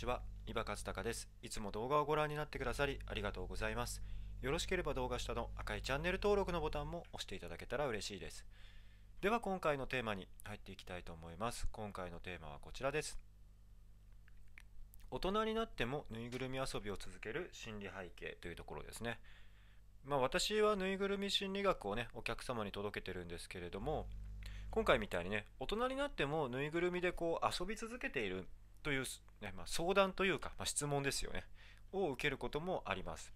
ちは、伊庭和孝です。いつも動画をご覧になってくださりありがとうございます。よろしければ動画下の赤いチャンネル登録のボタンも押していただけたら嬉しいです。では今回のテーマに入っていきたいと思います。今回のテーマはこちらです。大人になってもぬいぐるみ遊びを続ける心理背景というところですね。まあ私はぬいぐるみ心理学をね、お客様に届けてるんですけれども、今回みたいにね、大人になってもぬいぐるみでこう遊び続けているという、ねまあ、相談というか、まあ、質問ですよね、を受けることもあります。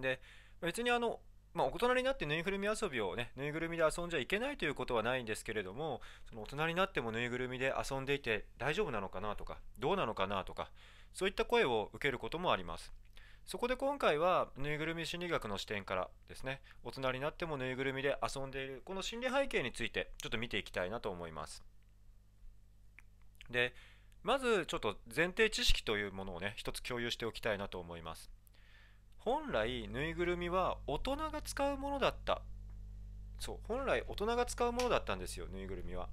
で、別にあの、まあ、大人になってぬいぐるみ遊びをね、ぬいぐるみで遊んじゃいけないということはないんですけれども、その大人になってもぬいぐるみで遊んでいて大丈夫なのかなとか、どうなのかなとか、そういった声を受けることもあります。そこで今回はぬいぐるみ心理学の視点からですね、大人になってもぬいぐるみで遊んでいるこの心理背景についてちょっと見ていきたいなと思います。で、まずちょっと前提知識というものをね、一つ共有しておきたいなと思います。本来、ぬいぐるみは大人が使うものだった。そう、本来大人が使うものだったんですよ、ぬいぐるみは。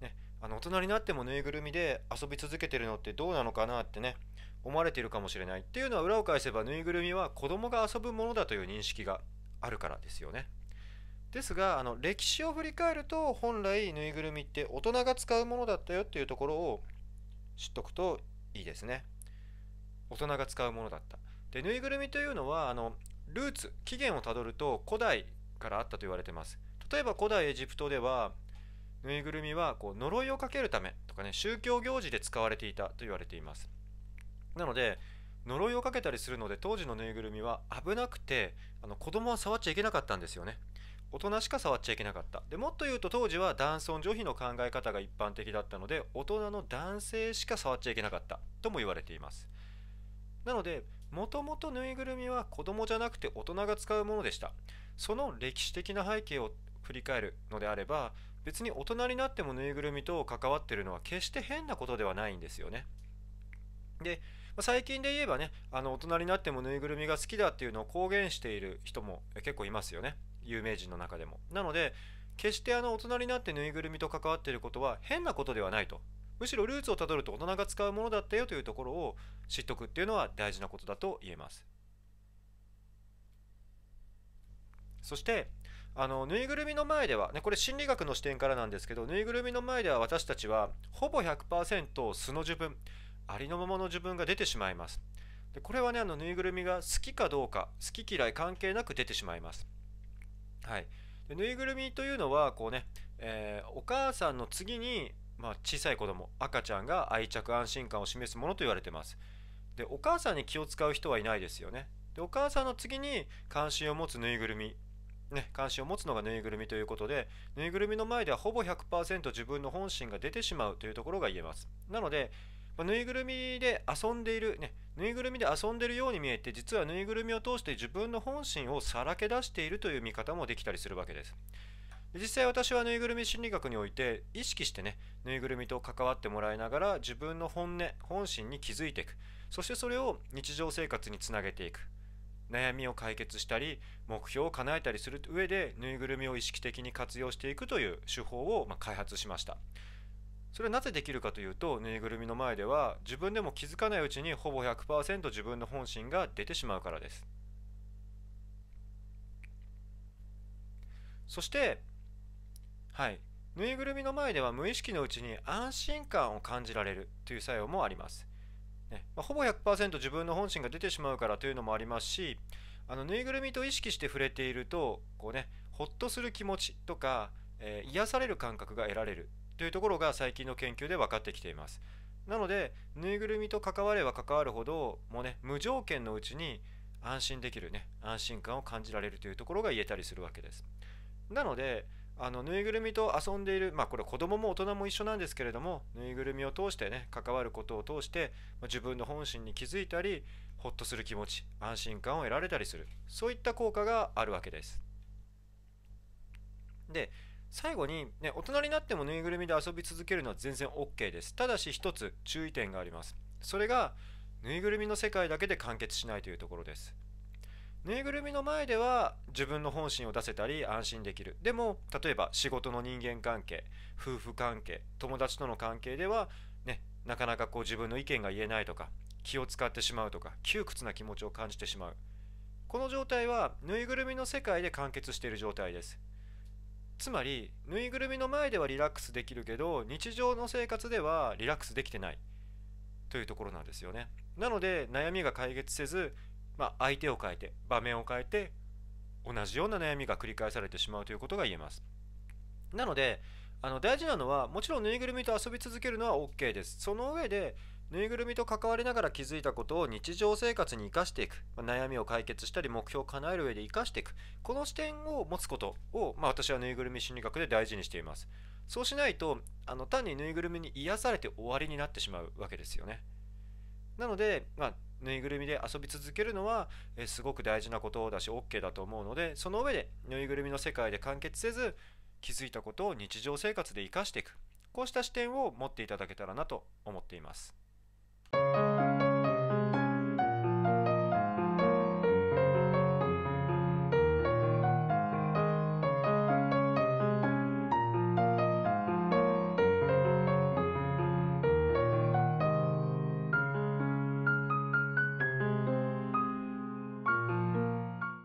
ね、あの大人になってもぬいぐるみで遊び続けてるのってどうなのかなってね、思われているかもしれないっていうのは裏を返せばぬいぐるみは子供が遊ぶものだという認識があるからですよね。ですがあの歴史を振り返ると本来ぬいぐるみって大人が使うものだったよっていうところを知っとくといいですね。大人が使うものだった。でぬいぐるみというのはあのルーツ起源をたどると古代からあったと言われてます。例えば古代エジプトではぬいぐるみはこう呪いをかけるためとかね宗教行事で使われていたと言われています。なので呪いをかけたりするので当時のぬいぐるみは危なくてあの子供は触っちゃいけなかったんですよね大人しか触っちゃいけなかった。でもっと言うと当時は男尊女卑の考え方が一般的だったので大人の男性しか触っちゃいけなかった。とも言われています。なのでもともとぬいぐるみは子供じゃなくて大人が使うものでした。その歴史的な背景を振り返るのであれば別に大人になってもぬいぐるみと関わってるのは決して変なことではないんですよね。で最近で言えばねあの大人になってもぬいぐるみが好きだっていうのを公言している人も結構いますよね。有名人の中でもなので決してあの大人になってぬいぐるみと関わっていることは変なことではないとむしろルーツをたどると大人が使うものだったよというところを知っとくっていうのは大事なことだと言えますそしてあのぬいぐるみの前では、ね、これ心理学の視点からなんですけどぬいぐるみの前では私たちはほぼ100%素の自分ありのままの自分が出てしまいます。でこれはね、あのぬいぐるみが好きかどうか、好き嫌い関係なく出てしまいます。はい。でぬいぐるみというのは、こうね、えー、お母さんの次に、まあ、小さい子供、赤ちゃんが愛着、安心感を示すものと言われています。で、お母さんに気を使う人はいないですよね。で、お母さんの次に関心を持つぬいぐるみ。ね、関心を持つのがぬいぐるみということで、ぬいぐるみの前ではほぼ100%自分の本心が出てしまうというところが言えます。なので、まあ、ぬいぐるみで遊んでいる、ね、ぬいぐるみで遊んでるように見えて実はぬいぐるみを通して自分の本心をさらけ出しているという見方もできたりするわけです。実際私はぬいぐるみ心理学において意識してねぬいぐるみと関わってもらいながら自分の本音本心に気づいていく。そしてそれを日常生活につなげていく。悩みを解決したり目標を叶えたりする上でぬいぐるみを意識的に活用していくという手法をま開発しました。それはなぜできるかというとぬいぐるみの前では自分でも気づかないうちにほぼ100%自分の本心が出てしまうからです。そしてはいぬいぐるみの前では無意識のうちに安心感を感じられるという作用もあります、ねまあ、ほぼ100%自分の本心が出てしまうからというのもありますしあのぬいぐるみと意識して触れているとこうねほっとする気持ちとか、えー、癒される感覚が得られるというところが最近の研究で分かってきています。なのでぬいぐるみと関われば関わるほどもうね無条件のうちに安心できるね安心感を感じられるというところが言えたりするわけです。なのであのぬいぐるみと遊んでいるまあこれ子供も大人も一緒なんですけれどもぬいぐるみを通してね関わることを通して自分の本心に気づいたりほっとする気持ち安心感を得られたりする。そういった効果があるわけです。で最後に、ね、大人になってもぬいぐるみで遊び続けるのは全然 OK です。ただし一つ注意点があります。それが、ぬいぐるみの世界だけで完結しないというところです。ぬいぐるみの前では自分の本心を出せたり安心できる。でも、例えば仕事の人間関係、夫婦関係、友達との関係では、ね、なかなかこう自分の意見が言えないとか気を使ってしまうとか窮屈な気持ちを感じてしまうこの状態はぬいぐるみの世界で完結している状態ですつまりぬいぐるみの前ではリラックスできるけど日常の生活ではリラックスできてない。というところなんですよね。なので悩みが解決せず、まあ、相手を変えて場面を変えて同じような悩みが繰り返されてしまうということが言えます。なのであの大事なのはもちろんぬいぐるみと遊び続けるのは OK です。その上でぬいぐるみと関わりながら気づいたことを日常生活に生かしていく、まあ、悩みを解決したり目標を叶える上で生かしていく。この視点を持つことを、まあ、私はぬいぐるみ心理学で大事にしています。そうしないとあの単にぬいぐるみに癒されて終わりになってしまうわけですよね。なので、まあ、ぬいぐるみで遊び続けるのはえすごく大事なことだし OK だと思うのでその上でぬいぐるみの世界で完結せず気づいたことを日常生活で生かしていく。こうした視点を持っていただけたらなと思っています。